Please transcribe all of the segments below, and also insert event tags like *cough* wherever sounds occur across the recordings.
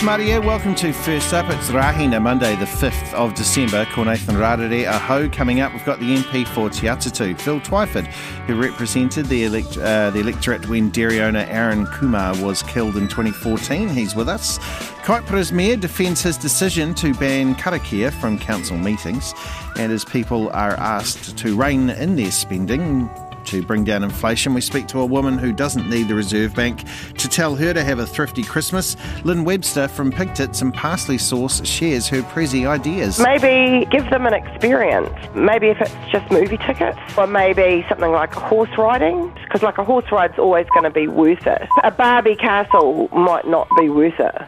Tamaria, welcome to First Up. It's Rahina, Monday, the 5th of December. Ko Nathan Rarere Aho. Coming up, we've got the MP for Te Atatu, Phil Twyford, who represented the, elect- uh, the electorate when dairy owner Arun Kumar was killed in 2014. He's with us. Kaipara's mayor defends his decision to ban karakia from council meetings, and as people are asked to rein in their spending, to bring down inflation. We speak to a woman who doesn't need the Reserve Bank to tell her to have a thrifty Christmas. Lynn Webster from Pigtits and Parsley Sauce shares her Prezi ideas. Maybe give them an experience. Maybe if it's just movie tickets, or maybe something like horse riding, because like a horse ride's always going to be worth it. A Barbie castle might not be worth it.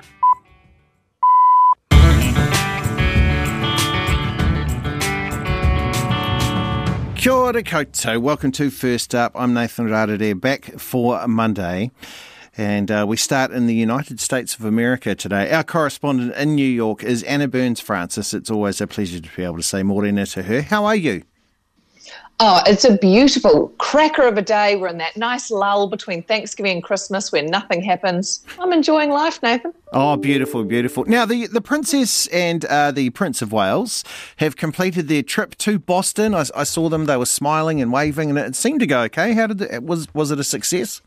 Kia ora koutou. Welcome to First Up. I'm Nathan Rarere, back for Monday. And uh, we start in the United States of America today. Our correspondent in New York is Anna Burns Francis. It's always a pleasure to be able to say morena to her. How are you? Oh, it's a beautiful cracker of a day. We're in that nice lull between Thanksgiving and Christmas where nothing happens. I'm enjoying life, Nathan. Oh, beautiful, beautiful. Now, the, the Princess and uh, the Prince of Wales have completed their trip to Boston. I, I, saw them; they were smiling and waving, and it seemed to go okay. How did it, was was it a success?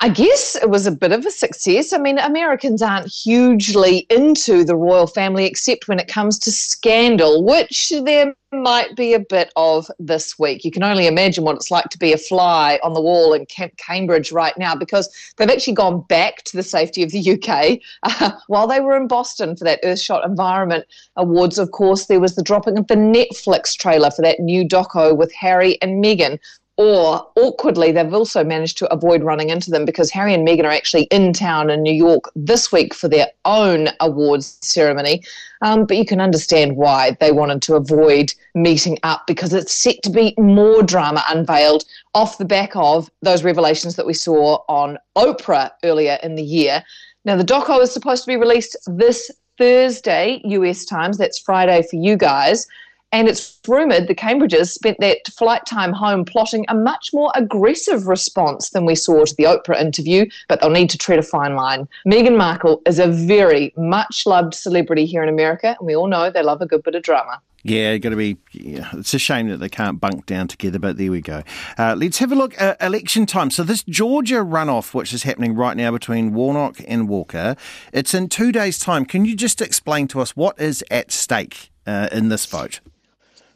I guess it was a bit of a success. I mean, Americans aren't hugely into the royal family except when it comes to scandal, which there might be a bit of this week. You can only imagine what it's like to be a fly on the wall in Camp Cambridge right now because they've actually gone back to the safety of the UK uh, while they were in Boston for that Earthshot Environment Awards. Of course, there was the dropping of the Netflix trailer for that new doco with Harry and Meghan, or awkwardly, they've also managed to avoid running into them because Harry and Meghan are actually in town in New York this week for their own awards ceremony. Um, but you can understand why they wanted to avoid meeting up because it's set to be more drama unveiled off the back of those revelations that we saw on Oprah earlier in the year. Now, the doco is supposed to be released this Thursday, US times. That's Friday for you guys. And it's rumoured the Cambridges spent that flight time home plotting a much more aggressive response than we saw to the Oprah interview, but they'll need to tread a fine line. Meghan Markle is a very much loved celebrity here in America, and we all know they love a good bit of drama. Yeah, got to be. Yeah, it's a shame that they can't bunk down together, but there we go. Uh, let's have a look at election time. So this Georgia runoff, which is happening right now between Warnock and Walker, it's in two days' time. Can you just explain to us what is at stake uh, in this vote?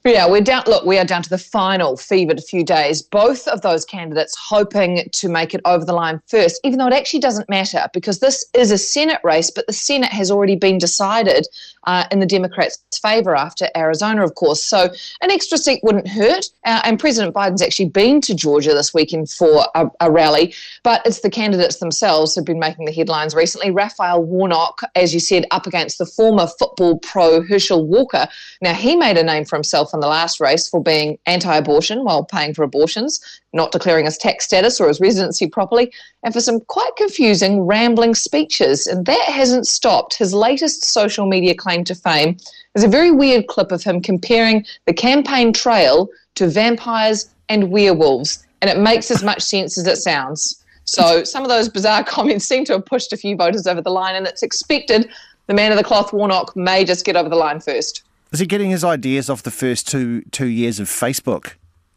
Yeah, we're down. Look, we are down to the final fevered few days. Both of those candidates hoping to make it over the line first, even though it actually doesn't matter because this is a Senate race, but the Senate has already been decided uh, in the Democrats' favour after Arizona, of course. So an extra seat wouldn't hurt. Uh, and President Biden's actually been to Georgia this weekend for a, a rally, but it's the candidates themselves who've been making the headlines recently. Raphael Warnock, as you said, up against the former football pro Herschel Walker. Now, he made a name for himself in the last race for being anti abortion while paying for abortions, not declaring his tax status or his residency properly, and for some quite confusing, rambling speeches. And that hasn't stopped. His latest social media claim to fame is a very weird clip of him comparing the campaign trail to vampires and werewolves. And it makes as much sense as it sounds. So some of those bizarre *laughs* comments seem to have pushed a few voters over the line, and it's expected the man of the cloth, Warnock, may just get over the line first. Is he getting his ideas off the first two two years of Facebook?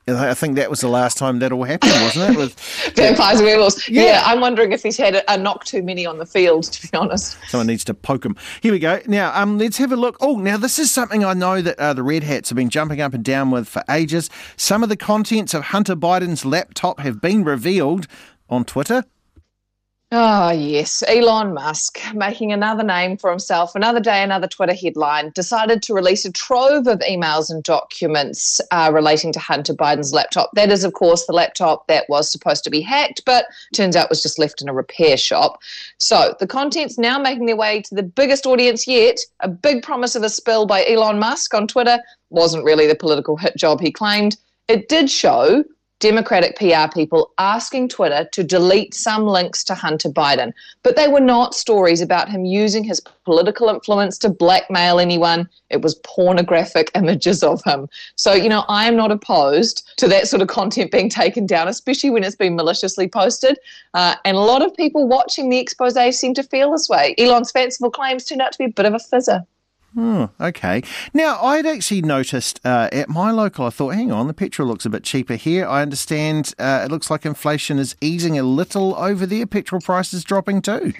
I think that was the last time that all happened, wasn't it? With *laughs* vampires and werewolves. Yeah. yeah. I'm wondering if he's had a, a, knock too many on the field. To be honest, someone needs to poke him. Here we go. Now, um, let's have a look. Oh, now this is something I know that uh, the Red Hats have been jumping up and down with for ages. Some of the contents of Hunter Biden's laptop have been revealed on Twitter. Oh, yes. Elon Musk, making another name for himself, another day, another Twitter headline, decided to release a trove of emails and documents uh, relating to Hunter Biden's laptop. That is, of course, the laptop that was supposed to be hacked, but turns out was just left in a repair shop. So the contents now making their way to the biggest audience yet. A big promise of a spill by Elon Musk on Twitter wasn't really the political hit job he claimed. It did show Democratic PR people asking Twitter to delete some links to Hunter Biden. But they were not stories about him using his political influence to blackmail anyone. It was pornographic *laughs* images of him. So, you know, I am not opposed to that sort of content being taken down, especially when it's been maliciously posted. Uh, and a lot of people watching the expose seem to feel this way. Elon's fanciful claims turned out to be a bit of a fizzer. Oh, okay. Now, I'd actually noticed uh, at my local, I thought, hang on, the petrol looks a bit cheaper here. I understand uh, it looks like inflation is easing a little over there. Petrol prices dropping too.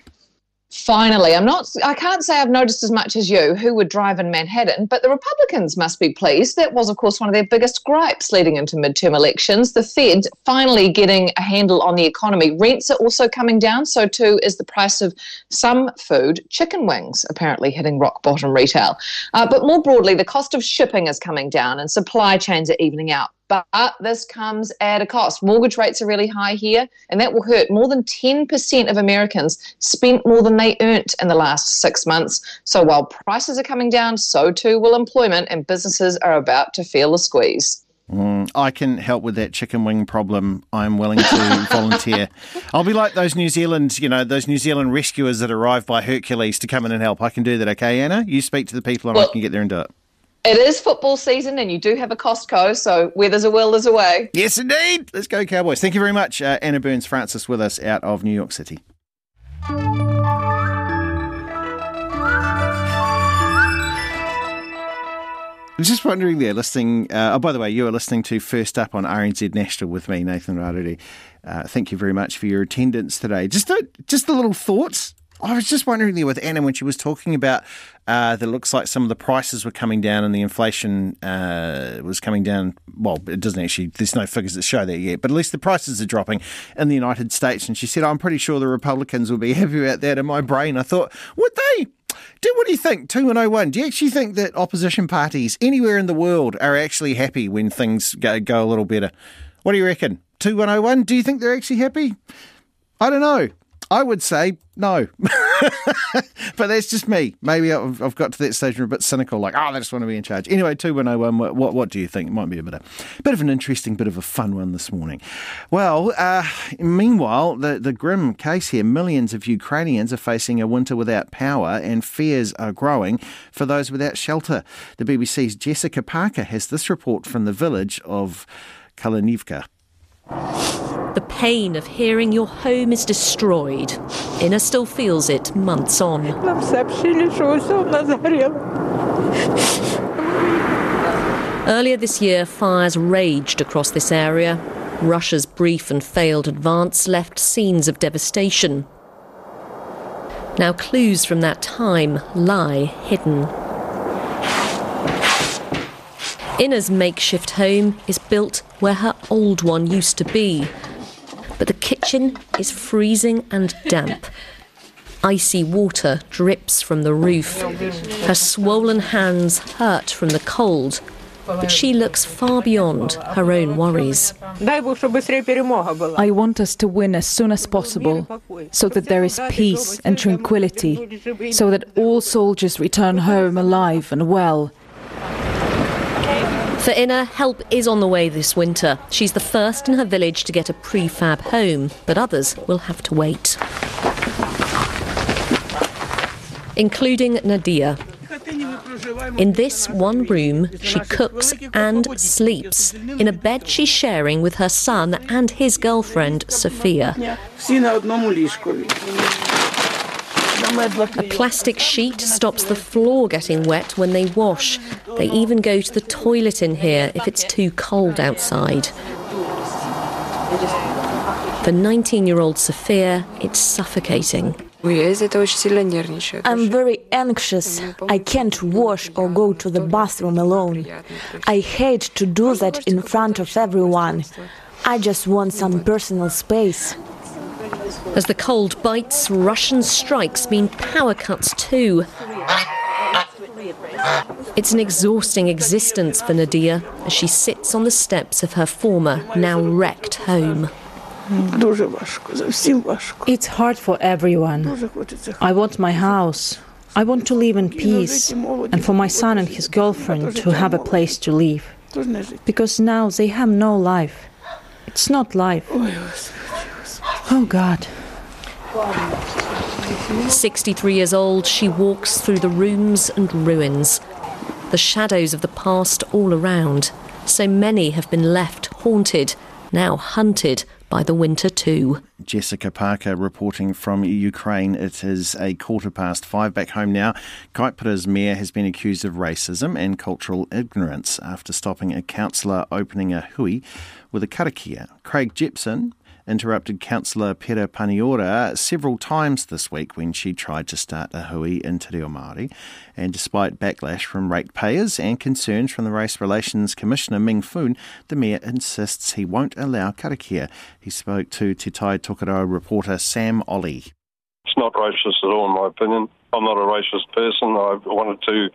Finally, I'm not, I can't say I've noticed as much as you who would drive in Manhattan, but the Republicans must be pleased. That was, of course, one of their biggest gripes leading into midterm elections. The Fed finally getting a handle on the economy. Rents are also coming down, so too is the price of some food. Chicken wings apparently hitting rock bottom retail. Uh, but more broadly, the cost of shipping is coming down and supply chains are evening out. But this comes at a cost. Mortgage rates are really high here, and that will hurt. More than 10% of Americans spent more than they earned in the last six months. So while prices are coming down, so too will employment, and businesses are about to feel the squeeze. Mm, I can help with that chicken wing problem. I'm willing to *laughs* volunteer. I'll be like those New Zealand, you know, those New Zealand rescuers that arrive by Hercules to come in and help. I can do that, okay, Anna? You speak to the people and well, I can get there and do it. It is football season, and you do have a Costco, so where there's a will, there's a way. Yes, indeed. Let's go, Cowboys. Thank you very much, uh, Anna Burns Francis, with us out of New York City. I was just wondering there, listening. Uh, oh, by the way, you are listening to First Up on RNZ National with me, Nathan Rarere. Uh, thank you very much for your attendance today. Just a, just a little thoughts I was just wondering there with Anna when she was talking about uh, that looks like some of the prices were coming down and the inflation uh, was coming down. Well, it doesn't actually, there's no figures that show that yet, but at least the prices are dropping in the United States. And she said, I'm pretty sure the Republicans will be *laughs* happy about that. In my brain, I thought, would they? Do what do you think? Two and oh one. Do you actually think that opposition parties anywhere in the world are actually happy when things go, go a little better? What do you reckon? Two one oh one. Do you think they're actually happy? I don't know. I would say no. *laughs* but that's just me. Maybe I've, I've, got to that stage where I'm a bit cynical, like, oh, I just want to be in charge. Anyway, 2101, what, what, what do you think? It might be a bit of, bit of an interesting, bit of a fun one this morning. Well, uh, meanwhile, the, the grim case here millions of Ukrainians are facing a winter without power, and fears are growing for those without shelter. The BBC's Jessica Parker has this report from the village of Kalinivka. The pain of hearing your home is destroyed. Inna still feels it months on. Earlier this year, fires raged across this area. Russia's brief and failed advance left scenes of devastation. Now, clues from that time lie hidden. Inna's makeshift home is built where her old one used to be. But the kitchen is freezing and damp. Icy water drips from the roof. Her swollen hands hurt from the cold, but she looks far beyond her own worries. I want us to win as soon as possible, so that there is peace and tranquility, so that all soldiers return home alive and well. For Inna, help is on the way this winter. She's the first in her village to get a prefab home, but others will have to wait. Including Nadia. In this one room, she cooks and sleeps in a bed she's sharing with her son and his girlfriend, Sophia. A plastic sheet stops the floor getting wet when they wash. They even go to the toilet in here if it's too cold outside. For 19 year old Sophia, it's suffocating. I'm very anxious. I can't wash or go to the bathroom alone. I hate to do that in front of everyone. I just want some personal space. As the cold bites, Russian strikes mean power cuts too. It's an exhausting existence for Nadia as she sits on the steps of her former, now wrecked home. It's hard for everyone. I want my house. I want to live in peace, and for my son and his girlfriend to have a place to live. Because now they have no life. It's not life. Oh, God. 63 years old, she walks through the rooms and ruins. The shadows of the past all around. So many have been left haunted, now hunted by the winter too. Jessica Parker reporting from Ukraine. It is a quarter past five back home now. Kaipara's mayor has been accused of racism and cultural ignorance after stopping a councillor opening a hui with a karakia. Craig Jepson interrupted Councillor Pera Paniora several times this week when she tried to start a hui in Te Reo Māori. And despite backlash from ratepayers and concerns from the Race Relations Commissioner Meng Foon, the Mayor insists he won't allow karakia. He spoke to Te Tai reporter Sam Olley. It's not racist at all, in my opinion. I'm not a racist person. I wanted to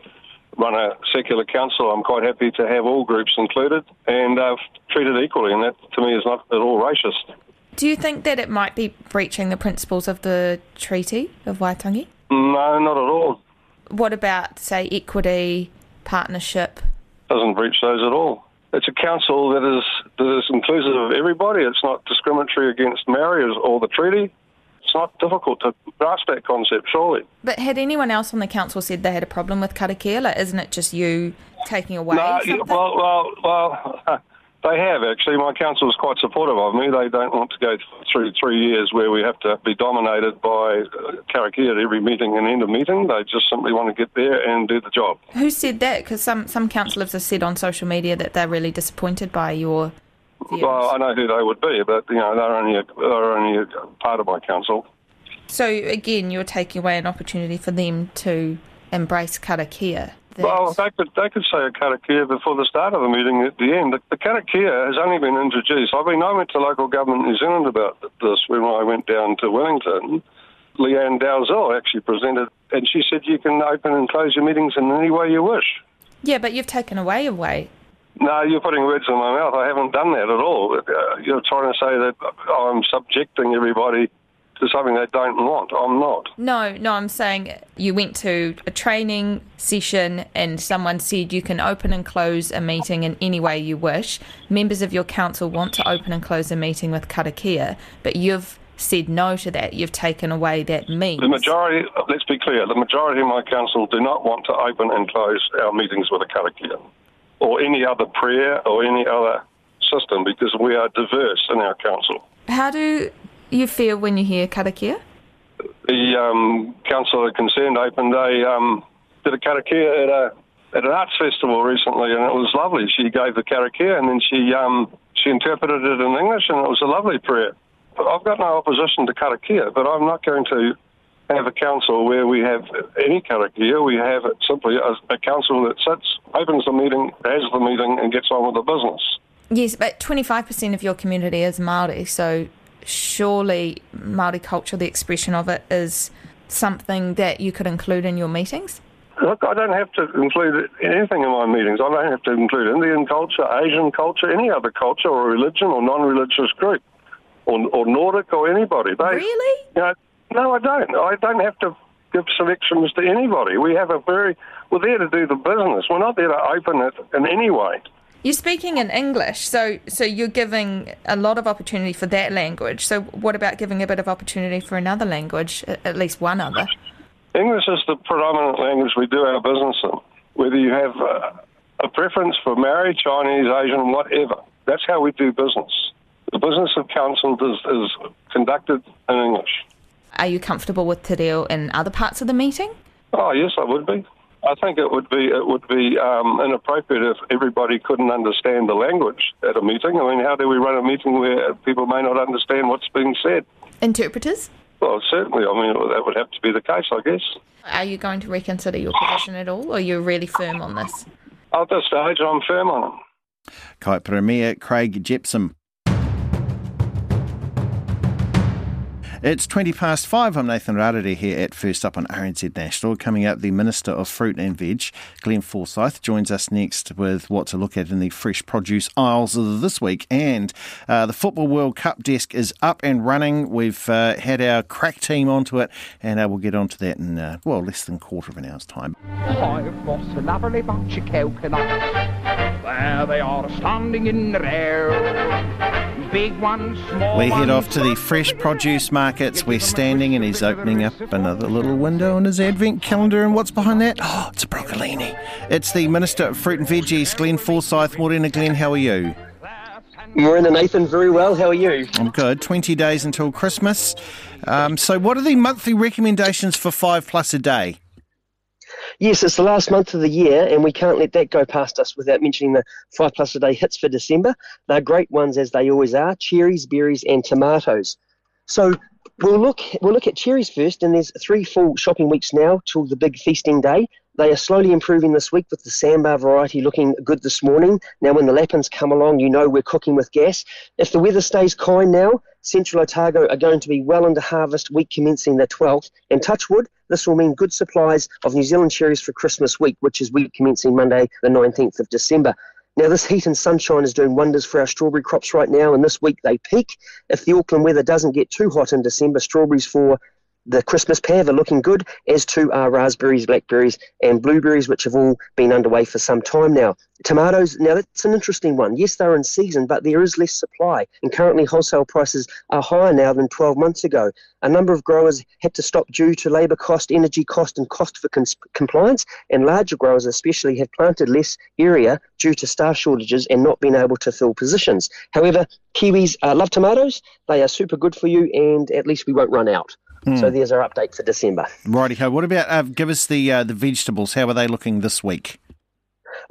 run a secular council. I'm quite happy to have all groups included and uh, treated equally, and that to me is not at all racist. Do you think that it might be breaching the principles of the Treaty of Waitangi? No, not at all. What about, say, equity, partnership? Doesn't breach those at all. It's a council that is that is inclusive of everybody. It's not discriminatory against Maori or the treaty. It's not difficult to grasp that concept, surely. But had anyone else on the council said they had a problem with karakia? Like, isn't it just you taking away no, something? well, well, well. *laughs* They have actually. My council is quite supportive of me. They don't want to go through three years where we have to be dominated by uh, karakia at every meeting and end of meeting. They just simply want to get there and do the job. Who said that? Because some, some councillors have said on social media that they're really disappointed by your views. Well, I know who they would be, but you know they're only a, they're only a part of my council. So again, you're taking away an opportunity for them to embrace karakia. That- Well, they could they could say a karakia before the start of the meeting at the end. The, the karakia has only been introduced. I mean, I went to local government New Zealand about this when I went down to Wellington. Lianne Dalziel actually presented, and she said you can open and close your meetings in any way you wish. yeah, but you've taken away a way. No, you're putting words in my mouth. I haven't done that at all. Uh, You're trying to say that I'm subjecting everybody to something they don't want. I'm not. No, no, I'm saying you went to a training session and someone said you can open and close a meeting in any way you wish. Members of your council want to open and close a meeting with karakia, but you've said no to that. You've taken away that means. The majority, let's be clear, the majority of my council do not want to open and close our meetings with a karakia or any other prayer or any other system because we are diverse in our council. How do you feel when you hear karakia? The um, councillor concerned opened a um, did a karakia at a at an arts festival recently, and it was lovely. She gave the karakia, and then she um, she interpreted it in English, and it was a lovely prayer. But I've got no opposition to karakia, but I'm not going to have a council where we have any karakia. We have it simply as a council that sits, opens the meeting, has the meeting, and gets on with the business. Yes, but 25% of your community is Māori, so surely Māori culture, the expression of it, is something that you could include in your meetings? Look, I don't have to include anything in my meetings. I don't have to include Indian culture, Asian culture, any other culture or religion or non-religious group, or, or Nordic or anybody. They, Really? You know, no, I don't. I don't have to give selections to anybody. We have a very. We're there to do the business. We're not there to open it in any way. You're speaking in English, so so you're giving a lot of opportunity for that language. So what about giving a bit of opportunity for another language, at least one other? English is the predominant language we do our business in. Whether you have uh, a preference for Maori, Chinese, Asian, whatever, that's how we do business. The business of council is, is conducted in English. Are you comfortable with Te Reo in other parts of the meeting? Oh yes, I would be. I think it would be it would be um, inappropriate if everybody couldn't understand the language at a meeting. I mean, how do we run a meeting where people may not understand what's being said? Interpreters? Well, certainly. I mean, that would have to be the case, I guess. Are you going to reconsider your position at all, or are you really firm on this? At this stage, I'm firm on it. Kaipara Mayor Craig Jepson. It's 20 past five. I'm Nathan Rarere here at First Up on RNZ National. Coming up, the Minister of Fruit and Veg, Glenn Forsyth, joins us next with what to look at in the fresh produce aisles this week. And uh, the Football World Cup desk is up and running. We've uh, had our crack team onto it, and uh, we'll get onto that in, uh, well, less than a quarter of an hour's time. A lovely bunch of. There they are standing in the air. Big ones, small We head off to the fresh produce markets. We're standing and he's opening up another little window on his advent calendar. And what's behind that? Oh, it's a broccolini. It's the Minister of Fruit and Veggies, Glenn Forsyth. Morena, Glenn, how are you? Morena, Nathan, very well. How are you? I'm good. 20 days until Christmas. Um, so, what are the monthly recommendations for five plus a day? Yes, it's the last month of the year, and we can't let that go past us without mentioning the five plus a day hits for December. They're great ones as they always are: cherries, berries, and tomatoes. So we'll look we'll look at cherries first, and there's three full shopping weeks now till the big feasting day. They are slowly improving this week with the Samba variety looking good this morning. Now, when the lapins come along, you know we're cooking with gas. If the weather stays kind now, Central Otago are going to be well into harvest week commencing the 12th. And touch wood, this will mean good supplies of New Zealand cherries for Christmas week, which is week commencing Monday, the 19th of December. Now, this heat and sunshine is doing wonders for our strawberry crops right now, and this week they peak. If the Auckland weather doesn't get too hot in December, strawberries for the Christmas pair are looking good, as too are raspberries, blackberries, and blueberries, which have all been underway for some time now. Tomatoes, now that's an interesting one. Yes, they're in season, but there is less supply, and currently wholesale prices are higher now than 12 months ago. A number of growers had to stop due to labour cost, energy cost, and cost for cons- compliance, and larger growers especially have planted less area due to staff shortages and not being able to fill positions. However, Kiwis uh, love tomatoes, they are super good for you, and at least we won't run out. So there's our update for December. Righty ho. What about uh, give us the uh, the vegetables? How are they looking this week?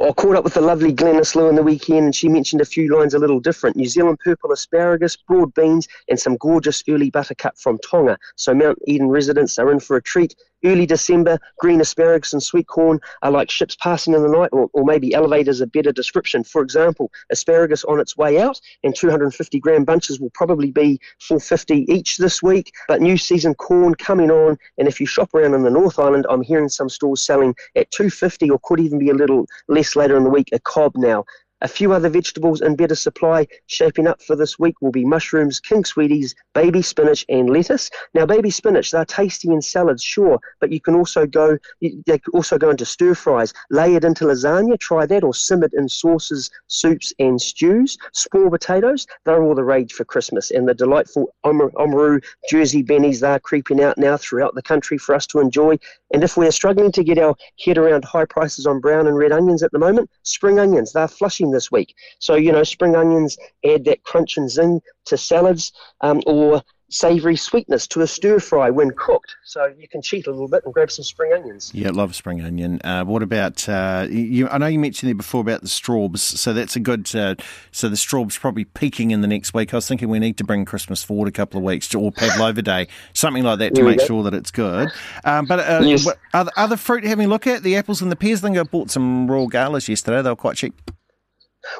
I caught up with the lovely Glennis Lou in the weekend, and she mentioned a few lines a little different. New Zealand purple asparagus, broad beans, and some gorgeous early buttercup from Tonga. So Mount Eden residents are in for a treat. Early December, green asparagus and sweet corn are like ships passing in the night, or, or maybe elevators a better description. For example, asparagus on its way out, and 250 gram bunches will probably be 450 each this week. But new season corn coming on, and if you shop around in the North Island, I'm hearing some stores selling at 250 or could even be a little less later in the week, a cob now. A few other vegetables in better supply shaping up for this week will be mushrooms, king sweeties, baby spinach, and lettuce. Now, baby spinach, they're tasty in salads, sure, but you can also go, they also go into stir fries, lay it into lasagna, try that, or simmered in sauces, soups, and stews. Spore potatoes, they're all the rage for Christmas, and the delightful Omer- Jersey Bennes, they're creeping out now throughout the country for us to enjoy. And if we're struggling to get our head around high prices on brown and red onions at the moment, spring onions, they're flushing this week. So, you know, spring onions add that crunch and zing to salads um, or savoury sweetness to a stir fry when cooked. So you can cheat a little bit and grab some spring onions. Yeah, love spring onion. Uh, what about uh, you? I know you mentioned there before about the straws, so that's a good. Uh, so the straws probably peaking in the next week. I was thinking we need to bring Christmas forward a couple of weeks, to, or Pavlova Day, something like that, to There make sure that it's good. Um, but uh, Yes. other fruit having a look at the apples and the pears. I think I bought some raw galas yesterday. They were quite cheap.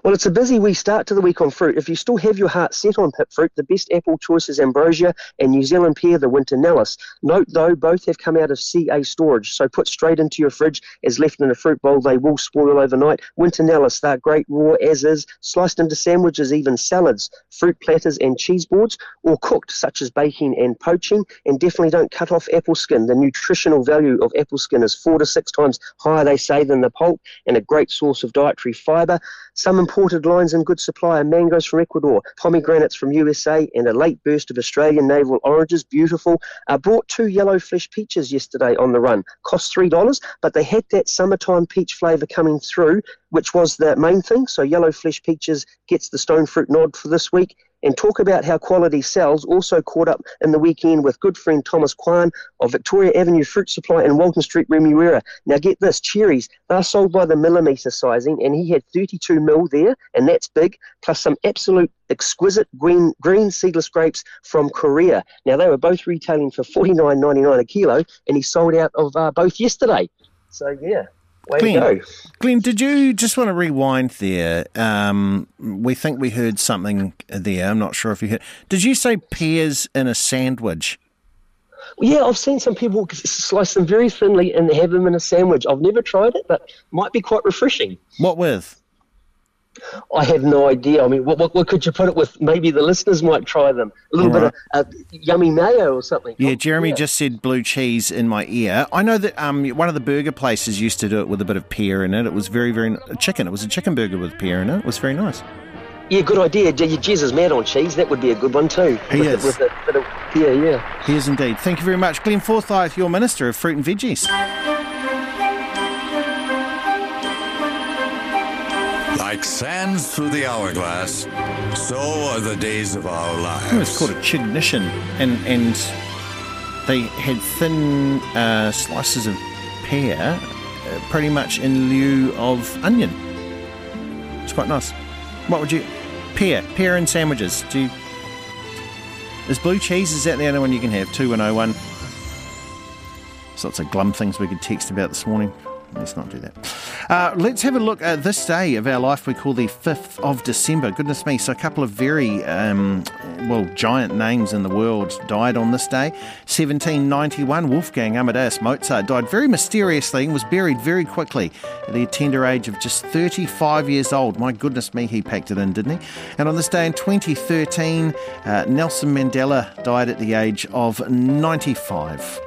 Well, it's a busy wee start to the week on fruit. If you still have your heart set on pip fruit, the best apple choice is Ambrosia and New Zealand pear, the Winter Nellis. Note, though, both have come out of CA storage, so put straight into your fridge as left in a fruit bowl. They will spoil overnight. Winter Nellis, they're great raw as is, sliced into sandwiches, even salads, fruit platters, and cheese boards, or cooked, such as baking and poaching. And definitely don't cut off apple skin. The nutritional value of apple skin is four to six times higher, they say, than the pulp, and a great source of dietary fibre. Some imported lines in good supply are mangoes from Ecuador, pomegranates from USA, and a late burst of Australian navel oranges. Beautiful. I brought two yellow flesh peaches yesterday on the run. Cost $3, but they had that summertime peach flavour coming through, which was the main thing. So yellow flesh peaches gets the stone fruit nod for this week. And talk about how quality sells. Also caught up in the weekend with good friend Thomas Kwan of Victoria Avenue Fruit Supply in Walton Street, Remuera. Now get this, cherries, they're sold by the millimetre sizing, and he had 32 mil there, and that's big, plus some absolute exquisite green green seedless grapes from Korea. Now they were both retailing for 49.99 a kilo, and he sold out of uh, both yesterday. So yeah. Glenn, Glenn, did you just want to rewind there? Um, we think we heard something there. I'm not sure if you heard. Did you say pears in a sandwich? Yeah, I've seen some people slice them very thinly and have them in a sandwich. I've never tried it, but might be quite refreshing. What with? I have no idea. I mean, what, what, what, could you put it with? Maybe the listeners might try them. A little All bit of uh, yummy mayo or something. Yeah, Jeremy yeah. just said blue cheese in my ear. I know that um, one of the burger places used to do it with a bit of pear in it. It was very, very chicken. It was a chicken burger with pear in it. It was very nice. Yeah, good idea. Jesus mad on cheese. That would be a good one too. He with is. The, with a bit of, yeah, yeah. He is indeed. Thank you very much, Glenn Forsyth, your Minister of Fruit and Veggies. Like sands through the hourglass, so are the days of our lives. It's called a chignition, and and they had thin uh, slices of pear, uh, pretty much in lieu of onion. It's quite nice. What would you? Pear, pear and sandwiches. Do you? Is blue cheese? Is that the only one you can have? Two one oh one. There's lots of glum things we could text about this morning. Let's not do that. Uh, let's have a look at this day of our life we call the 5th of December. Goodness me, so a couple of very, um, well, giant names in the world died on this day. 1791, Wolfgang Amadeus Mozart died very mysteriously and was buried very quickly at the tender age of just 35 years old. My goodness me, he packed it in, didn't he? And on this day in 2013, uh, Nelson Mandela died at the age of 95.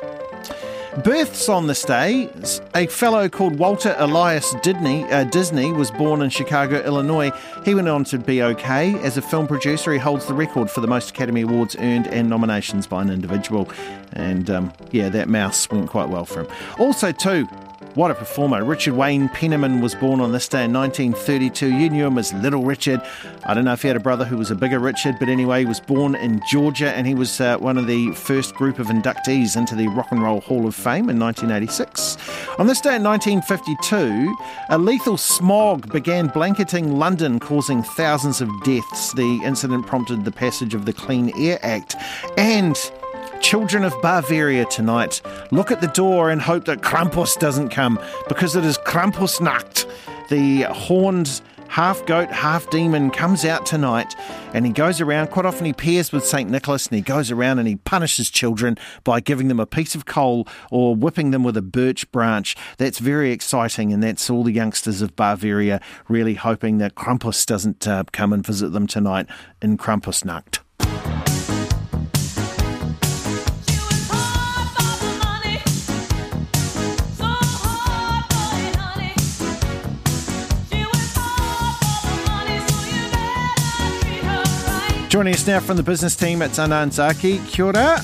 Births on this day. A fellow called Walter Elias Disney, uh, Disney was born in Chicago, Illinois. He went on to be okay. As a film producer, he holds the record for the most Academy Awards earned and nominations by an individual. And um, yeah, that mouse went quite well for him. Also, too, what a performer. Richard Wayne Penniman was born on this day in 1932. You knew him as Little Richard. I don't know if he had a brother who was a bigger Richard, but anyway, he was born in Georgia and he was uh, one of the first group of inductees into the Rock and Roll Hall of Fame in 1986. On this day in 1952, a lethal smog began blanketing London, causing thousands of deaths. The incident prompted the passage of the Clean Air Act and Children of Bavaria tonight. Look at the door and hope that Krampus doesn't come because it is Krampusnacht. The horned half goat, half demon comes out tonight and he goes around. Quite often he pairs with St. Nicholas and he goes around and he punishes children by giving them a piece of coal or whipping them with a birch branch. That's very exciting and that's all the youngsters of Bavaria really hoping that Krampus doesn't uh, come and visit them tonight in Krampusnacht. Joining us now from the business team, it's Anan Zaki. Kia ora.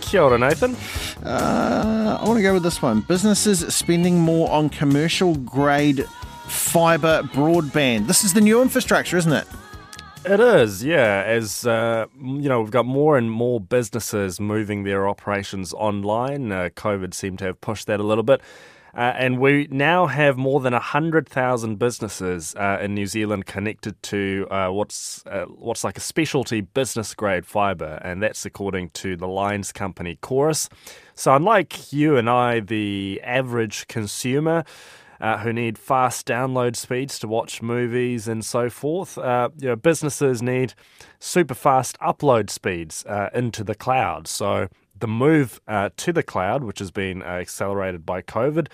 Kia ora, Nathan. Uh, I want to go with this one. Businesses spending more on commercial grade fibre broadband. This is the new infrastructure, isn't it? It is, yeah. As uh, you know, we've got more and more businesses moving their operations online. Uh, COVID seemed to have pushed that a little bit. Uh, and we now have more than 100,000 businesses uh, in New Zealand connected to uh, what's uh, what's like a specialty business grade fibre, and that's according to the lines company Chorus. So, unlike you and I, the average consumer, uh, who need fast download speeds to watch movies and so forth. Uh, you know, businesses need super fast upload speeds into the cloud. So the move uh, to the cloud, which has been uh, accelerated by COVID,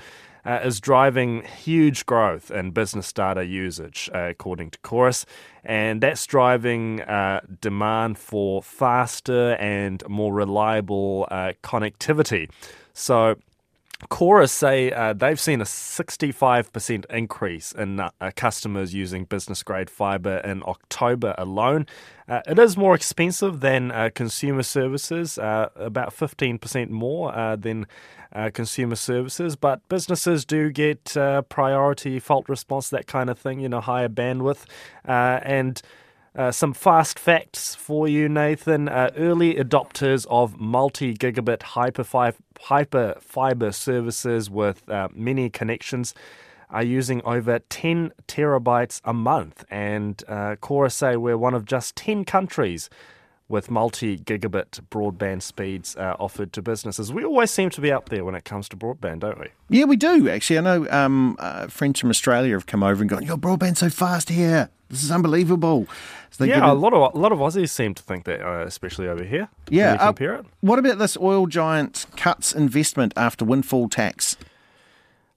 uh, is driving huge growth in business data usage, uh, according to Chorus. And that's driving uh, demand for faster and more reliable uh, connectivity. So, Chorus say uh, they've seen a 65% increase in uh, customers using business grade fibre in October alone. Uh, it is more expensive than uh, consumer services, uh, about 15% more uh, than consumer services, but businesses do get priority fault response, that kind of thing, you know, higher bandwidth. and uh, some fast facts for you, Nathan. Uh, early adopters of multi gigabit hyper, fiber services with uh, many connections are using over 10 terabytes a month. And uh, Chorus say we're one of just 10 countries with multi gigabit broadband speeds uh, offered to businesses. We always seem to be up there when it comes to broadband, don't we? Yeah, we do, actually. I know um, uh, friends from Australia have come over and gone, Your broadband's so fast here. This is unbelievable. So yeah, a lot of a lot of Aussies seem to think that, uh, especially over here. Yeah, uh, compare it. What about this oil giant cuts investment after windfall tax?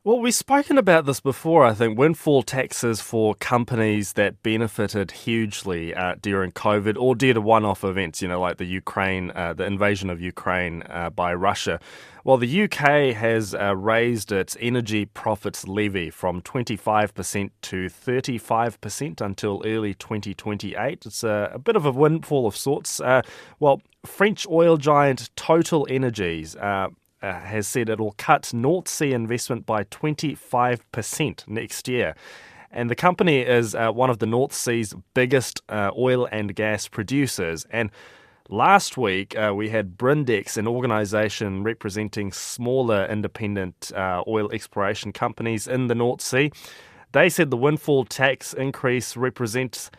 Well, we've spoken about this before, I think. Windfall taxes for companies that benefited hugely uh, during COVID or due to one off events, you know, like the Ukraine, uh, the invasion of Ukraine uh, by Russia. Well, the UK has uh, raised its energy profits levy from 25% to 35% until early 2028. It's a, a, bit of a windfall of sorts. Uh, well, French oil giant Total Energies uh, has said it will cut North Sea investment by 25% next year. And the company is uh, one of the North Sea's biggest uh, oil and gas producers. And last week, uh, we had Brindex, an organization representing smaller independent uh, oil exploration companies in the North Sea. They said the windfall tax increase represents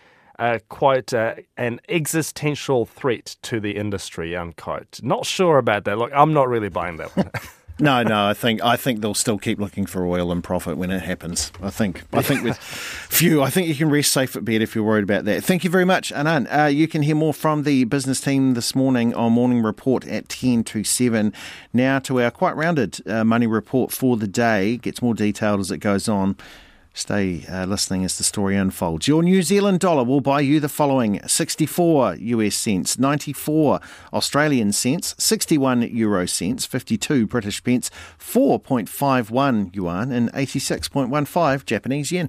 uh, quite uh, an existential threat to the industry, unquote. Not sure about that. Look, I'm not really buying that one. *laughs* no, no, I think I think they'll still keep looking for oil and profit when it happens. I think I think with *laughs* few, I think you can rest safe at bed if you're worried about that. Thank you very much, Anan. Uh, you can hear more from the business team this morning on Morning Report at ten to seven. Now to our quite rounded uh, money report for the day. Gets more detailed as it goes on. Stay uh, listening as the story unfolds. Your New Zealand dollar will buy you the following 64 US cents, 94 Australian cents, 61 euro cents, 52 British pence, 4.51 yuan, and 86.15 Japanese yen.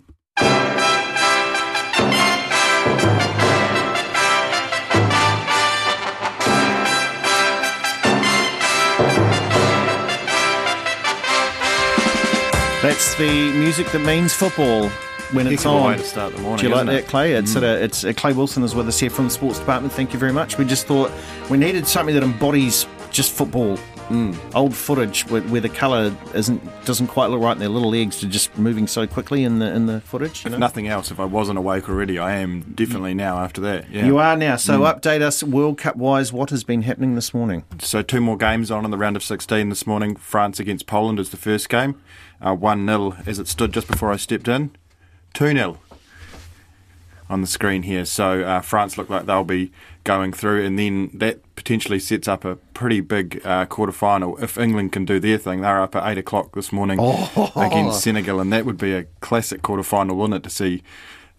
That's the music that means football when it's on. Way to start the morning. Do you like that? Clay? It's, mm. sort of, it's uh, Clay Wilson is with us here from the sports department. Thank you very much. We just thought we needed something that embodies just football. Mm. Old footage where, where, the colour isn't doesn't quite look right, and their little legs are just moving so quickly in the in the footage. if know? nothing else, if I wasn't awake already, I am definitely now. After that, yeah. you are now. So mm. update us World Cup wise. What has been happening this morning? So two more games on in the round of 16 this morning. France against Poland is the first game. Uh, 1 0 as it stood just before I stepped in. 2 0 on the screen here. So uh, France look like they'll be going through, and then that potentially sets up a pretty big uh, quarter final. If England can do their thing, they're up at 8 o'clock this morning oh. against Senegal, and that would be a classic quarter final, wouldn't it, to see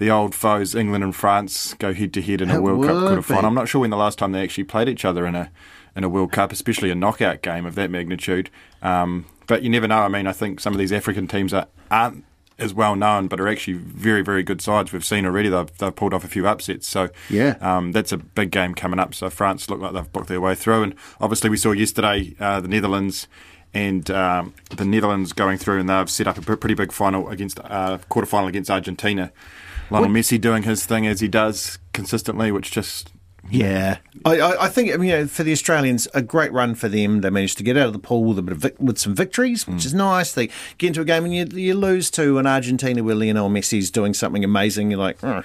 the old foes, England and France, go head to head in a it World Cup quarter final. I'm not sure when the last time they actually played each other in a in a World Cup, especially a knockout game of that magnitude. Um, but you never know. I mean, I think some of these African teams are, aren't as well known, but are actually very, very good sides. We've seen already they've, they've pulled off a few upsets. So yeah, um, that's a big game coming up. So France look like they've booked their way through, and obviously we saw yesterday uh, the Netherlands and um, the Netherlands going through, and they've set up a pretty big final against uh, quarter final against Argentina. Lionel Messi doing his thing as he does consistently, which just yeah, I, I, think I mean, you know, for the Australians, a great run for them. They managed to get out of the pool with a bit of vic- with some victories, which mm. is nice. They get into a game and you, you lose to an Argentina where Lionel Messi's doing something amazing. You're like, oh,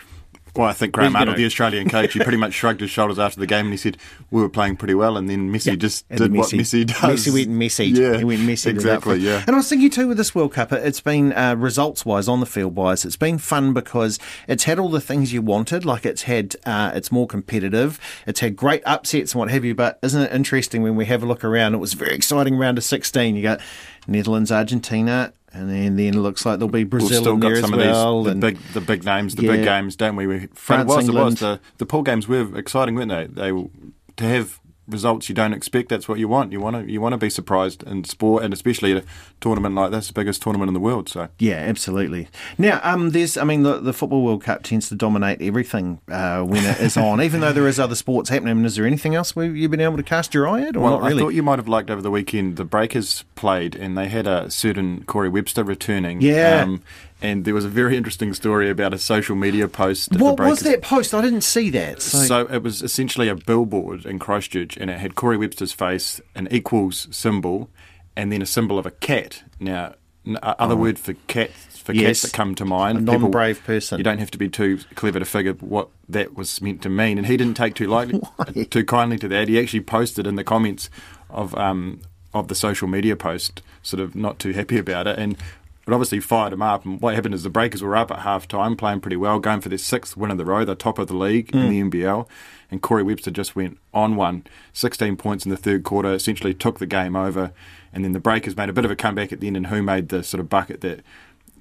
well, I think Graham Arnold, the Australian coach, he pretty much shrugged his shoulders after the game and he said, We were playing pretty well. And then Messi yeah. just and did Messi. what Messi does. Messi went Messi. Yeah. He went Messi. Exactly, yeah. And I was thinking too with this World Cup, it's been uh, results wise, on the field wise, it's been fun because it's had all the things you wanted. Like it's had, uh, it's more competitive, it's had great upsets and what have you. But isn't it interesting when we have a look around? It was a very exciting round of 16. You got Netherlands, Argentina, and then, then it looks like there'll be Brazil We've still got some as well. Of these, the big, the big names, the yeah. big games, don't we? we France, it was, England. it was the the pool games were exciting, weren't they? They to have results you don't expect. That's what you want. You want to you want to be surprised in sport, and especially a tournament like this, the biggest tournament in the world. So yeah, absolutely. Now, um, there's I mean the, the football World Cup tends to dominate everything uh, when it is on, even though there is other sports happening. Is there anything else where you've been able to cast your eye at, or well, not really? I thought you might have liked over the weekend. The Breakers played, and they had a certain Corey Webster returning. Yeah. Um, and there was a very interesting story about a social media post. What was that post? I didn't see that. So. so. it was essentially a billboard in Christchurch, and it had Corey Webster's face, an equals symbol, and then a symbol of a cat. Now, other oh. word for cat for yes. cats that come to mind. A non-brave People, person. You don't have to be too clever to figure what that was meant to mean, and he didn't take too lightly, *laughs* too kindly to that. He actually posted in the comments of um, of the social media post, sort of not too happy about it, and it obviously fired them up. And what happened is the Breakers were up at half time, playing pretty well, going for their sixth win in the row, the top of the league Mm. in the NBL. And Corey Webster just went on one, 16 points in the third quarter, essentially took the game over. And then the Breakers made a bit of a comeback at the end, and who made the sort of bucket that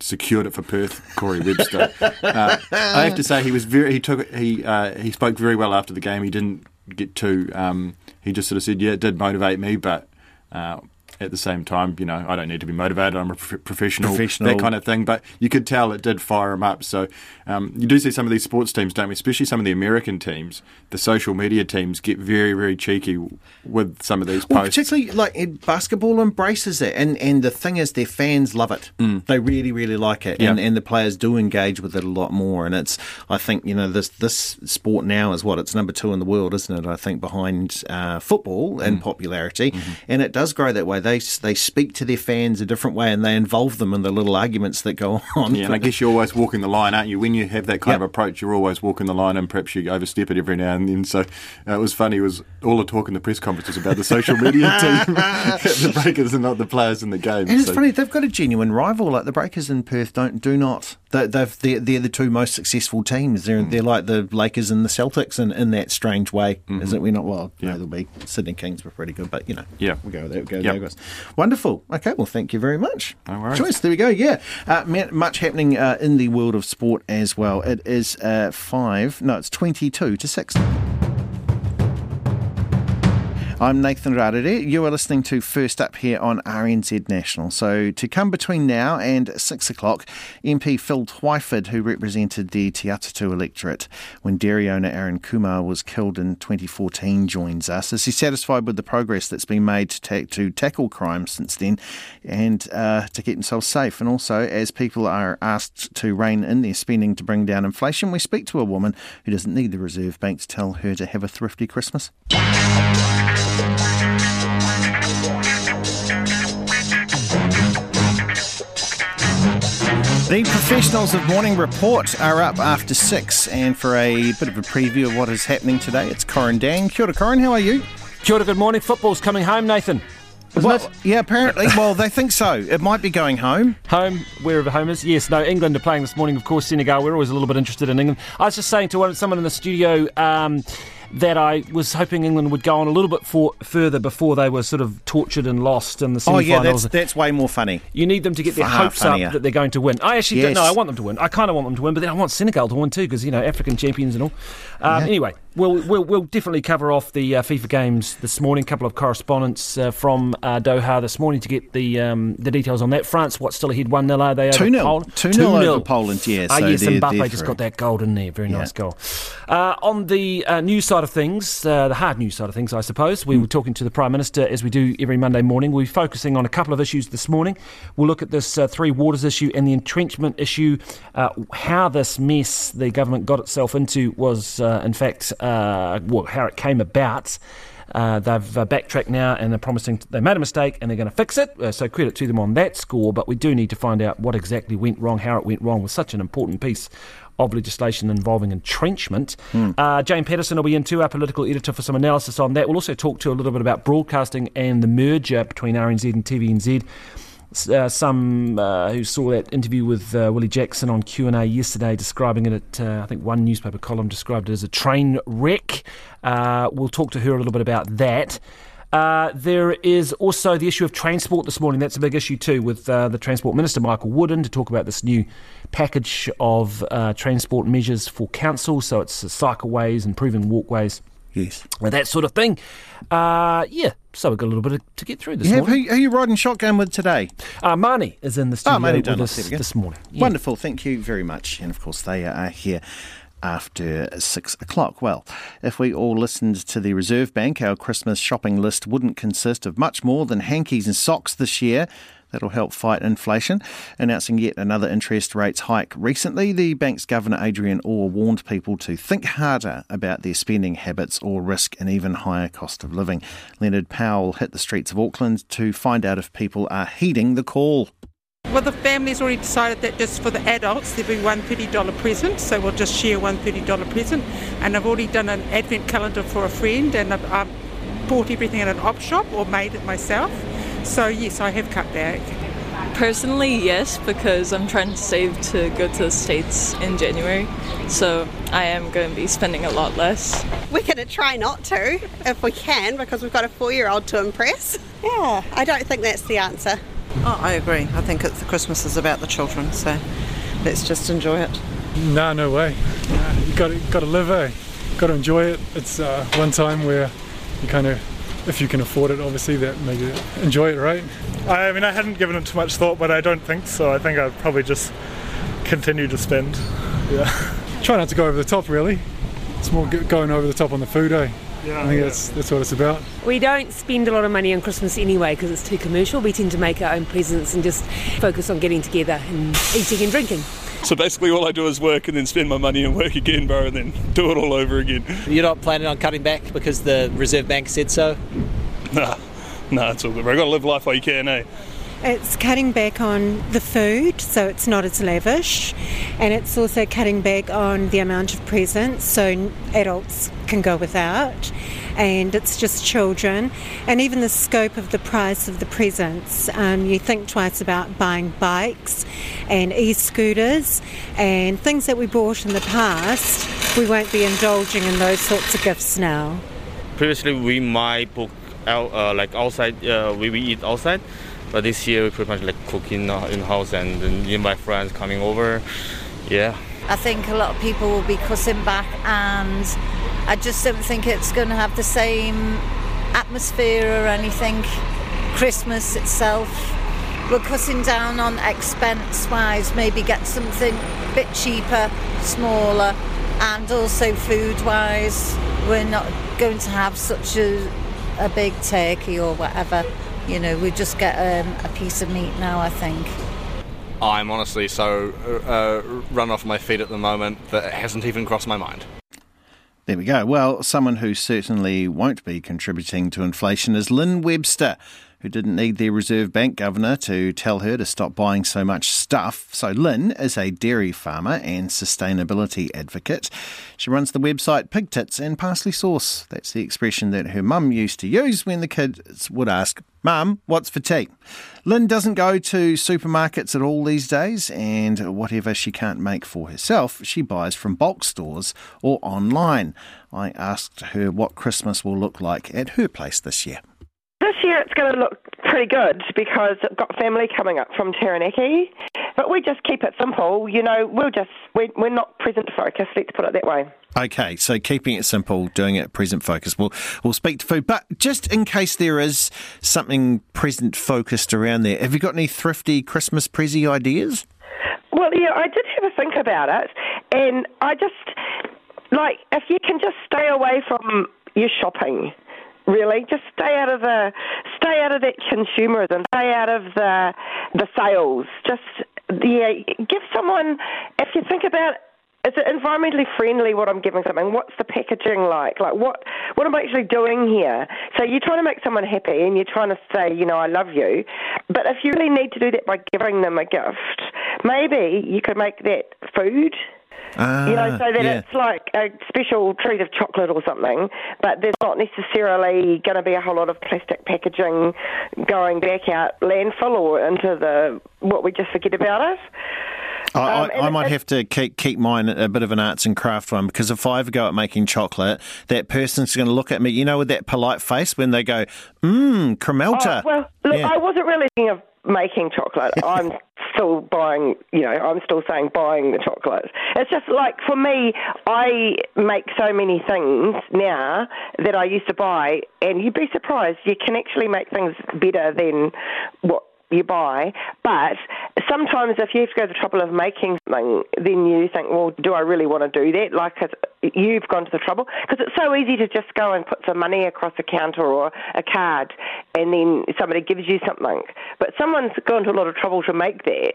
secured it for Perth, Corey Webster. *laughs* uh, I have to say he was very he took he uh, he spoke very well after the game. He didn't get too um, he just sort of said, yeah, it did motivate me, but. Uh, at the same time, you know, I don't need to be motivated. I'm a prof- professional, Professional. that kind of thing. But you could tell it did fire him up. So um, you do see some of these sports teams, don't we? Especially some of the American teams, the social media teams get very, very cheeky with some of these Well, posts. particularly like basketball embraces it, and and the thing is, their fans love it. They really, really like it, and Mm. Yeah. and the players do engage with it a lot more. And it's, I think, you know, this this sport now is what it's number two in the world, isn't it? I think behind uh, football Mm. in popularity, Mm-hmm. and it does grow that way. They they speak to their fans a different way, and they involve them in the little arguments that go *laughs* on. Yeah, and I guess you're always walking the line, aren't you? When you have that kind Yep. of approach, you're always walking the line, and perhaps you overstep it every now and then. So uh, it was funny. It was all the talk in the press conference was about the social media *laughs* team, *laughs* the Breakers, and not the players in the game. And it's So- funny they've got a genuine rival. Like the Breakers in Perth don't do not. They, they've they're, they're the two most successful teams. They're Mm. they're like the Lakers and the Celtics in, in that strange way, Mm-hmm. isn't we? Not well. Yeah. No, they'll be Sydney Kings were pretty good, but you know. Yeah. we'll go with that. We'll go Yep. that. Wonderful. Okay, well, thank you very much. No worries. Joyce, there we go. Yeah, uh, much happening uh, in the world of sport as well. It is uh, five. No, it's twenty-two to six. I'm Nathan Rarere. You are listening to First Up here on RNZ National. So, to come between now and six o'clock, MP Phil Twyford, who represented the Te Atatu electorate when dairy owner Arun Kumar was killed in 2014, joins us. Is he satisfied with the progress that's been made to, ta- to tackle crime since then and uh, to keep themselves safe? And also, as people are asked to rein in their spending to bring down inflation, we speak to a woman who doesn't need the Reserve Bank to tell her to have a thrifty Christmas. The professionals of Morning Report are up after six, and for a bit of a preview of what is happening today, it's Corin Dann. Kia ora, Corin, how are you? Kia ora, good morning. Football's coming home, Nathan. Well, yeah, apparently. Well, they think so. It might be going home. *laughs* Home, wherever home is. Yes, no, England are playing this morning, of course, Senegal. We're always a little bit interested in England. I was just saying to someone in the studio um, that I was hoping England would go on a little bit for, further before they were sort of tortured and lost in the Oh, semi yeah, finals. that's, that's way more funny. You need them to get their hopes funnier. up that they're going to win. I actually don't Yes. know. I want them to win. I kind of want them to win, but then I want Senegal to win too because you know African champions and all. Um, Yeah. Anyway, we'll, we'll we'll definitely cover off the uh, FIFA games this morning. A couple of correspondents uh, from uh, Doha this morning to get the um, the details on that. France, what's still ahead? One 0 are they? over 2-0. Poland? 2-0 over Poland, yeah, Ah, so yes, they're- Mbappe they're just got that goal in there. Very Yeah. nice goal. Uh, on the uh, news side of things, uh, the hard news side of things, I suppose, we were talking to the Prime Minister as we do every Monday morning. We're focusing on a couple of issues this morning. We'll look at this uh, Three Waters issue and the entrenchment issue. Uh, how this mess the government got itself into was, uh, in fact, uh, well, how it came about. Uh, they've uh, backtracked now and they're promising they made a mistake and they're going to fix it. Uh, so credit to them on that score. But we do need to find out what exactly went wrong, how it went wrong with such an important piece of legislation involving entrenchment. Uh, Jane Patterson will be in too, our political editor, for some analysis on that. We'll also talk to a little bit about broadcasting and the merger between RNZ and TVNZ. Uh, some uh, who saw that interview with uh, Willie Jackson on Q and A yesterday, describing it at uh, I think one newspaper column described it as a train wreck. Uh, we'll talk to her a little bit about that. Uh, there is also the issue of transport this morning. That's a big issue too, with the Transport Minister Michael Wood in to talk about this new package of transport measures for council. So it's cycleways, improving walkways, Yes. that sort of thing. Uh, yeah, so we've got a little bit to get through this Yeah, morning. who, who are you riding shotgun with today? Uh, Marnie is in the studio Oh, Marnie with us this morning. Yeah. Wonderful, thank you very much. And of course, they are here after six o'clock. Well, if we all listened to the Reserve Bank, our Christmas shopping list wouldn't consist of much more than hankies and socks this year. That'll help fight inflation. Announcing yet another interest rates hike recently, the bank's governor Adrian Orr warned people to think harder about their spending habits or risk an even higher cost of living. Leonard Powell hit the streets of Auckland to find out if people are heeding the call. Well, the family's already decided that just for the adults there'll be one $30 present, so we'll just share one $30 present. And I've already done an advent calendar for a friend, and I've, I've bought everything at an op shop or made it myself. So yes, I have cut back. Personally, yes, because I'm trying to save to go to the States in January. So I am going to be spending a lot less. We're going to try not to if we can because we've got a four year old to impress. Yeah, I don't think that's the answer. Oh, I agree. I think it's Christmas is about the children, so let's just enjoy it. No, no way. Nah, you got to got to live, eh? Got to enjoy it. It's uh, one time where you kind of, if you can afford it, obviously that maybe enjoy it, right? I mean, I hadn't given it too much thought, but I don't think so. I think I'd probably just continue to spend. Yeah. *laughs* Try not to go over the top, really. It's more going over the top on the food, eh? Yeah, I think yeah. that's that's what it's about. We don't spend a lot of money on Christmas anyway because it's too commercial. We tend to make our own presents and just focus on getting together and eating and drinking. So basically, all I do is work and then spend my money and work again, bro, and then do it all over again. You're not planning on cutting back because the Reserve Bank said so? Nah, nah, it's all good, bro. i Got to live life while you can, eh? It's cutting back on the food, so it's not as lavish, and it's also cutting back on the amount of presents, so adults can go without, and it's just children, and even the scope of the price of the presents. Um, you think twice about buying bikes and e-scooters and things that we bought in the past. We won't be indulging in those sorts of gifts now. Previously, we might book out uh, like outside. Uh, we, we eat outside, but this year we pretty much like cooking uh, in house and then my friends coming over. Yeah. I think a lot of people will be cutting back, and I just don't think it's going to have the same atmosphere or anything. Christmas itself, we're cutting down on expense wise, maybe get something a bit cheaper, smaller, and also food wise, we're not going to have such a, a big turkey or whatever. You know, we just get um, a piece of meat now, I think. I'm honestly so uh, run off my feet at the moment that it hasn't even crossed my mind. There we go. Well, someone who certainly won't be contributing to inflation is Lynn Webster, who didn't need their Reserve Bank governor to tell her to stop buying so much stuff. So, Lynn is a dairy farmer and sustainability advocate. She runs the website Pig Tits and Parsley Sauce. That's the expression that her mum used to use when the kids would ask, Mum, what's for tea? Lynn doesn't go to supermarkets at all these days, and whatever she can't make for herself, she buys from bulk stores or online. I asked her what Christmas will look like at her place this year. This year it's going to look pretty good because I've got family coming up from Taranaki. But we just keep it simple. You know, we'll just, we're, we're not present focused, let's put it that way. Okay, so keeping it simple, doing it present focused. We'll we'll speak to food, but just in case there is something present focused around there, have you got any thrifty Christmas prezi ideas? Well, yeah, I did have a think about it, and I just like if you can just stay away from your shopping. Really, just stay out of the stay out of that consumerism. Stay out of the the sales. Just yeah, give someone. If you think about is it environmentally friendly what I'm giving something? What's the packaging like? Like what what am I actually doing here? So you're trying to make someone happy and you're trying to say, you know, I love you. But if you really need to do that by giving them a gift, maybe you could make that food. Ah, you know, so that yeah. it's like a special treat of chocolate or something, but there's not necessarily going to be a whole lot of plastic packaging going back out landfill or into the what we just forget about it. I, I, Um, and I might have to keep keep mine a bit of an arts and craft one because if I ever go at making chocolate, that person's going to look at me, you know, with that polite face when they go, mmm, Cremelta. Oh, well, look, Yeah. I wasn't really thinking of making chocolate. *laughs* I'm still buying, you know, I'm still saying buying the chocolate. It's just like for me, I make so many things now that I used to buy, and you'd be surprised you can actually make things better than what you buy. But sometimes if you have to go to the trouble of making something, then you think, well, do I really want to do that? Like you've gone to the trouble because it's so easy to just go and put some money across a counter or a card, and then somebody gives you something. But someone's gone to a lot of trouble to make that.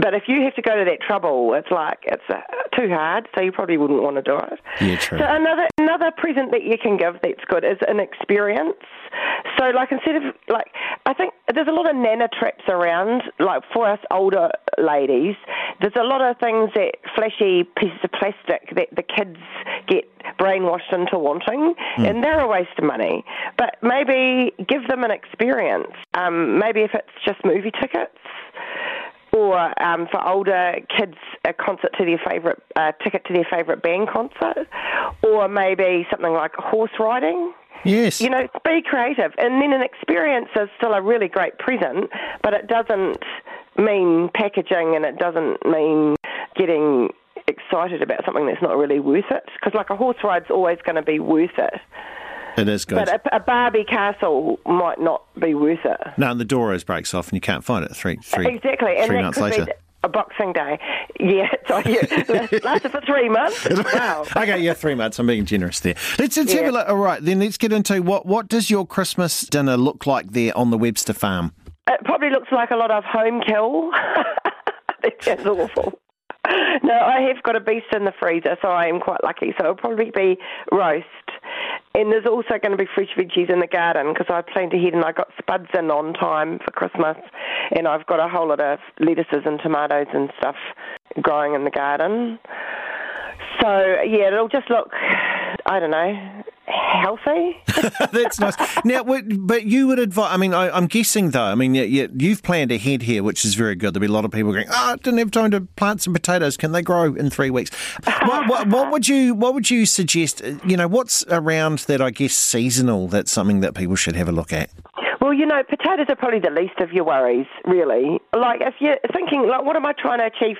But if you have to go to that trouble, it's like it's uh, too hard, so you probably wouldn't want to do it. Yeah, true. So another another present that you can give that's good is an experience. So like instead of like I think there's a lot of nana traps around. Like for us older ladies, there's a lot of things that flashy pieces of plastic that the kids get brainwashed into wanting, Mm. and they're a waste of money. But maybe give them an experience. Um, maybe if it's just movie tickets or um, for older kids, a concert to their favourite, uh, ticket to their favourite band concert, or maybe something like horse riding. Yes. You know, be creative. And then an experience is still a really great present, but it doesn't mean packaging and it doesn't mean getting excited about something that's not really worth it. Because, like, a horse ride's always going to be worth it. It is good. But a, a Barbie castle might not be worth it. no, and the door always breaks off and you can't find it three, three, exactly. Three that months later. a Boxing Day. Yeah, *laughs* yeah, *laughs* lasted for three months. *laughs* Wow. okay, yeah, three months. I'm being generous there. Let's, let's have a look. All right, then let's get into what what does your Christmas dinner look like there on the Webster farm? It probably looks like a lot of home kill. that sounds awful. No, I have got a beast in the freezer, so I am quite lucky. So it'll probably be roast. And there's also going to be fresh veggies in the garden because I planned ahead and I got spuds in on time for Christmas. And I've got a whole lot of lettuces and tomatoes and stuff growing in the garden. So, yeah, it'll just look, I don't know, healthy. *laughs* That's nice. Now, but you would advise. I mean, I, I'm guessing though. I mean, you, you, you've planned ahead here, which is very good. There'll be a lot of people going, "Oh, I didn't have time to plant some potatoes. Can they grow in three weeks?" what, what, what would you What would you suggest? You know, what's around that? I guess seasonal. That's something that people should have a look at. Well, you know, potatoes are probably the least of your worries, really. Like, if you're thinking, like, what am I trying to achieve?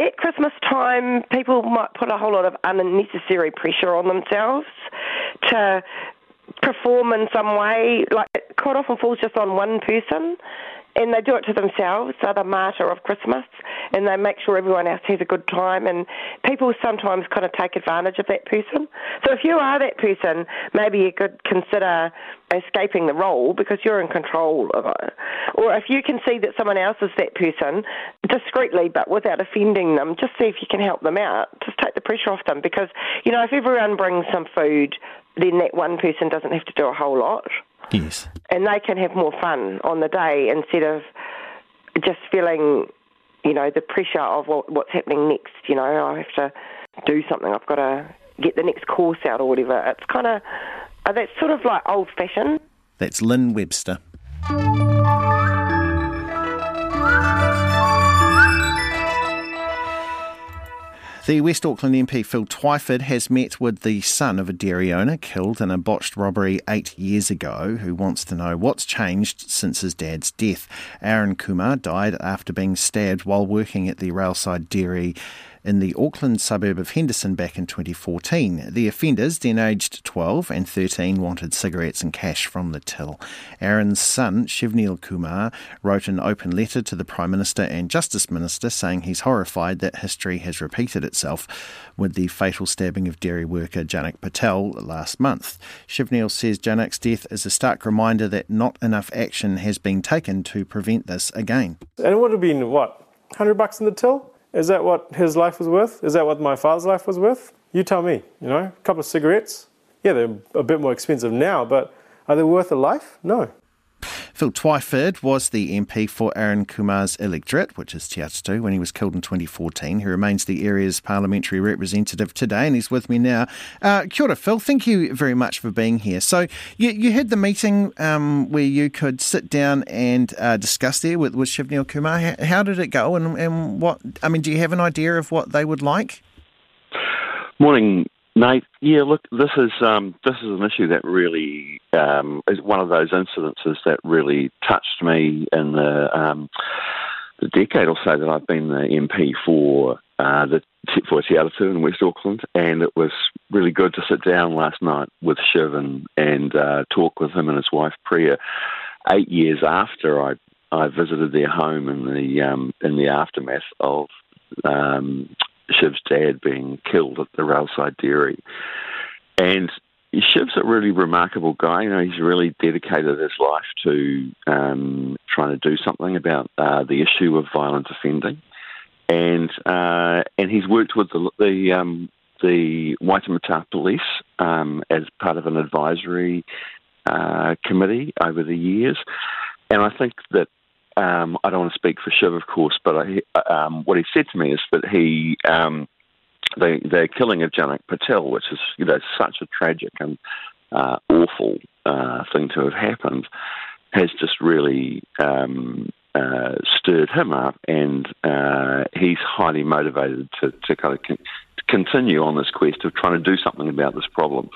At Christmas time, people might put a whole lot of unnecessary pressure on themselves to perform in some way. Like, it quite often falls just on one person. And they do it to themselves. They're the martyr of Christmas, and they make sure everyone else has a good time. And people sometimes kind of take advantage of that person. So if you are that person, maybe you could consider escaping the role because you're in control of it. Or if you can see that someone else is that person, discreetly but without offending them, just see if you can help them out. Just take the pressure off them because, you know, if everyone brings some food, then that one person doesn't have to do a whole lot Yes. and they can have more fun on the day instead of just feeling, you know, the pressure of what, what's happening next. You know, I have to do something. I've got to get the next course out or whatever. It's kind of uh, that's sort of like old fashioned. That's Lynn Webster. The West Auckland MP Phil Twyford has met with the son of a dairy owner killed in a botched robbery eight years ago, who wants to know what's changed since his dad's death. Arun Kumar died after being stabbed while working at the Railside Dairy in the Auckland suburb of Henderson back in 2014. The offenders, then aged 12 and 13, wanted cigarettes and cash from the till. Arun's son, Shivneel Kumar, wrote an open letter to the Prime Minister and Justice Minister saying he's horrified that history has repeated itself with the fatal stabbing of dairy worker Janak Patel last month. Shivneel says Janak's death is a stark reminder that not enough action has been taken to prevent this again. And it would have been what, hundred bucks in the till? Is that what his life was worth? Is that what my father's life was worth? You tell me. You know, a couple of cigarettes. Yeah, they're a bit more expensive now, but are they worth a life? No. Phil Twyford was the MP for Arun Kumar's electorate, which is Te Atatu, when he was killed in 2014. He remains the area's parliamentary representative today, and he's with me now. Uh, kia ora, Phil. Thank you very much for being here. So, you, you had the meeting um, where you could sit down and uh, discuss there with, with Shivneel Kumar. How, how did it go, and, and what? I mean, do you have an idea of what they would like? Morning, Nate. Yeah, look, this is um, this is an issue that really um, is one of those incidences that really touched me in the um, the decade or so that I've been the MP for uh, the for Te Atatu in West Auckland, and it was really good to sit down last night with Shiv and and uh, talk with him and his wife Priya. Eight years after I I visited their home in the um, in the aftermath of um, Shiv's dad being killed at the Railside Dairy. And Shiv's a really remarkable guy. You know, he's really dedicated his life to um, trying to do something about uh, the issue of violent offending, and uh, and he's worked with the the, um, the Waitemata Police um, as part of an advisory uh, committee over the years, and I think that um, I don't want to speak for Shiv, of course, but I, um, what he said to me is that he, um, the, killing of Janak Patel, which is you know such a tragic and uh, awful uh, thing to have happened, has just really um, uh, stirred him up, and uh, he's highly motivated to, to kind of con- continue on this quest of trying to do something about this problem.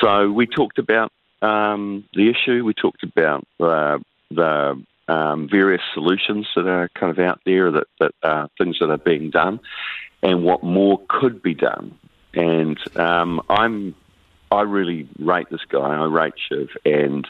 So we talked about um, the issue. We talked about uh, the um, various solutions that are kind of out there, that, that uh, things that are being done, and what more could be done. And um, I'm, I really rate this guy. I rate Shiv, and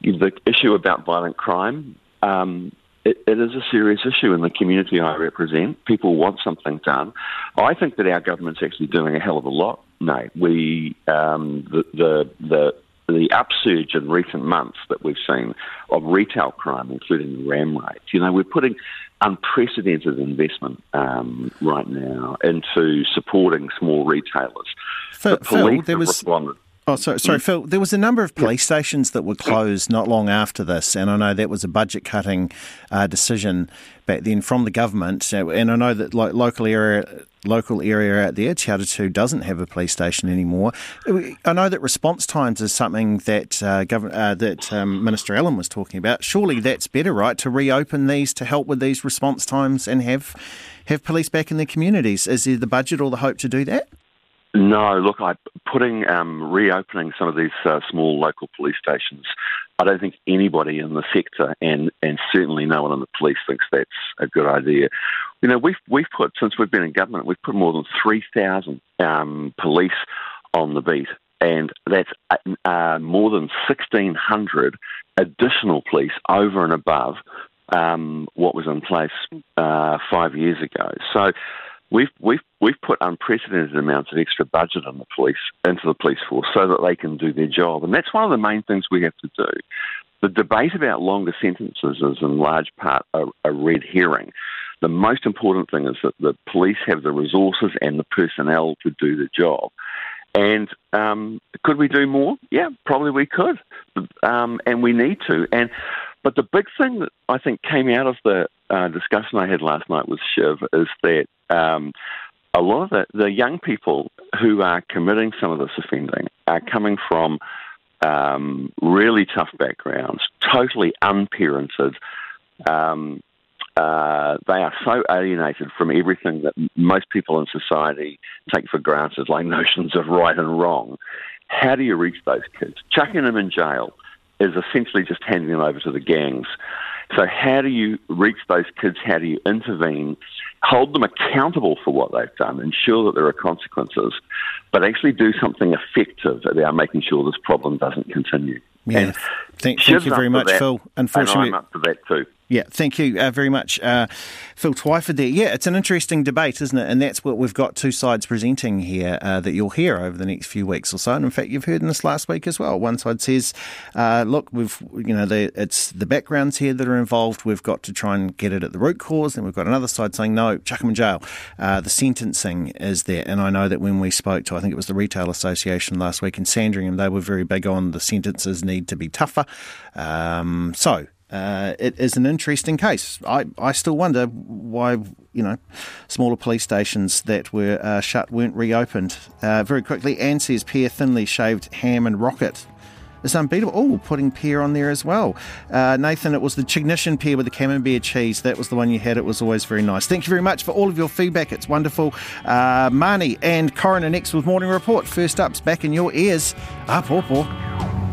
the issue about violent crime. Um, it, it is a serious issue in the community I represent. People want something done. I think that our government's actually doing a hell of a lot. No, we um, the, the the the upsurge in recent months that we've seen of retail crime, including the ram raids. You know, we're putting unprecedented investment um, right now into supporting small retailers. Phil, the police Phil, there was responded. Oh, sorry, sorry, Mm. Phil. There was a number of police stations that were closed not long after this, and I know that was a budget cutting uh, decision back then from the government. Uh, And I know that like local area, local area out there, Two doesn't have a police station anymore. I know that response times is something that uh, uh, that um, Minister Allan was talking about. Surely that's better, right? To reopen these to help with these response times and have have police back in their communities. Is there the budget or the hope to do that? No, look, I putting um, reopening some of these uh, small local police stations. I don't think anybody in the sector, and and certainly no one in the police, thinks that's a good idea. You know, we've we've put since we've been in government, we've put more than three thousand um, police on the beat, and that's uh, more than sixteen hundred additional police over and above um, what was in place uh, five years ago. So we've we've we've put unprecedented amounts of extra budget on the police into the police force so that they can do their job, and that's one of the main things we have to do. The debate about longer sentences is in large part a, a red herring. The most important thing is that the police have the resources and the personnel to do the job. And um, could we do more? Yeah, probably we could, um, and we need to. And but the big thing that I think came out of the uh, discussion I had last night with Shiv is that um, a lot of the, the young people who are committing some of this offending are coming from um, really tough backgrounds, totally unparented. Um, uh, they are so alienated from everything that most people in society take for granted, like *laughs* notions of right and wrong. How do you reach those kids? Chucking them in jail is essentially just handing them over to the gangs. So, how do you reach those kids? How do you intervene? Hold them accountable for what they've done, ensure that there are consequences, but actually do something effective about making sure this problem doesn't continue. Yeah. And Thank, thank you very much, that, Phil. Unfortunately, and I'm up to that too. Yeah, thank you uh, very much, uh, Phil Twyford there. Yeah, it's an interesting debate, isn't it? And that's what we've got two sides presenting here uh, that you'll hear over the next few weeks or so. And in fact, you've heard in this last week as well. One side says, uh, look, we've, you know, the, it's the backgrounds here that are involved. We've got to try and get it at the root cause. And we've got another side saying, no, chuck them in jail. Uh, the sentencing is there. And I know that when we spoke to, I think it was the Retail Association last week in Sandringham, they were very big on the sentences need to be tougher. Um, so, uh, it is an interesting case. I, I still wonder why you know smaller police stations that were uh, shut weren't reopened. Uh, very quickly, Anne says pear thinly shaved ham and rocket. It's unbeatable. Oh, putting pear on there as well. Uh, Nathan, it was the Chignition pear with the camembert cheese. That was the one you had. It was always very nice. Thank you very much for all of your feedback. It's wonderful. Uh, Marnie and Corin next with Morning Report. First up's back in your ears. Up, up, up.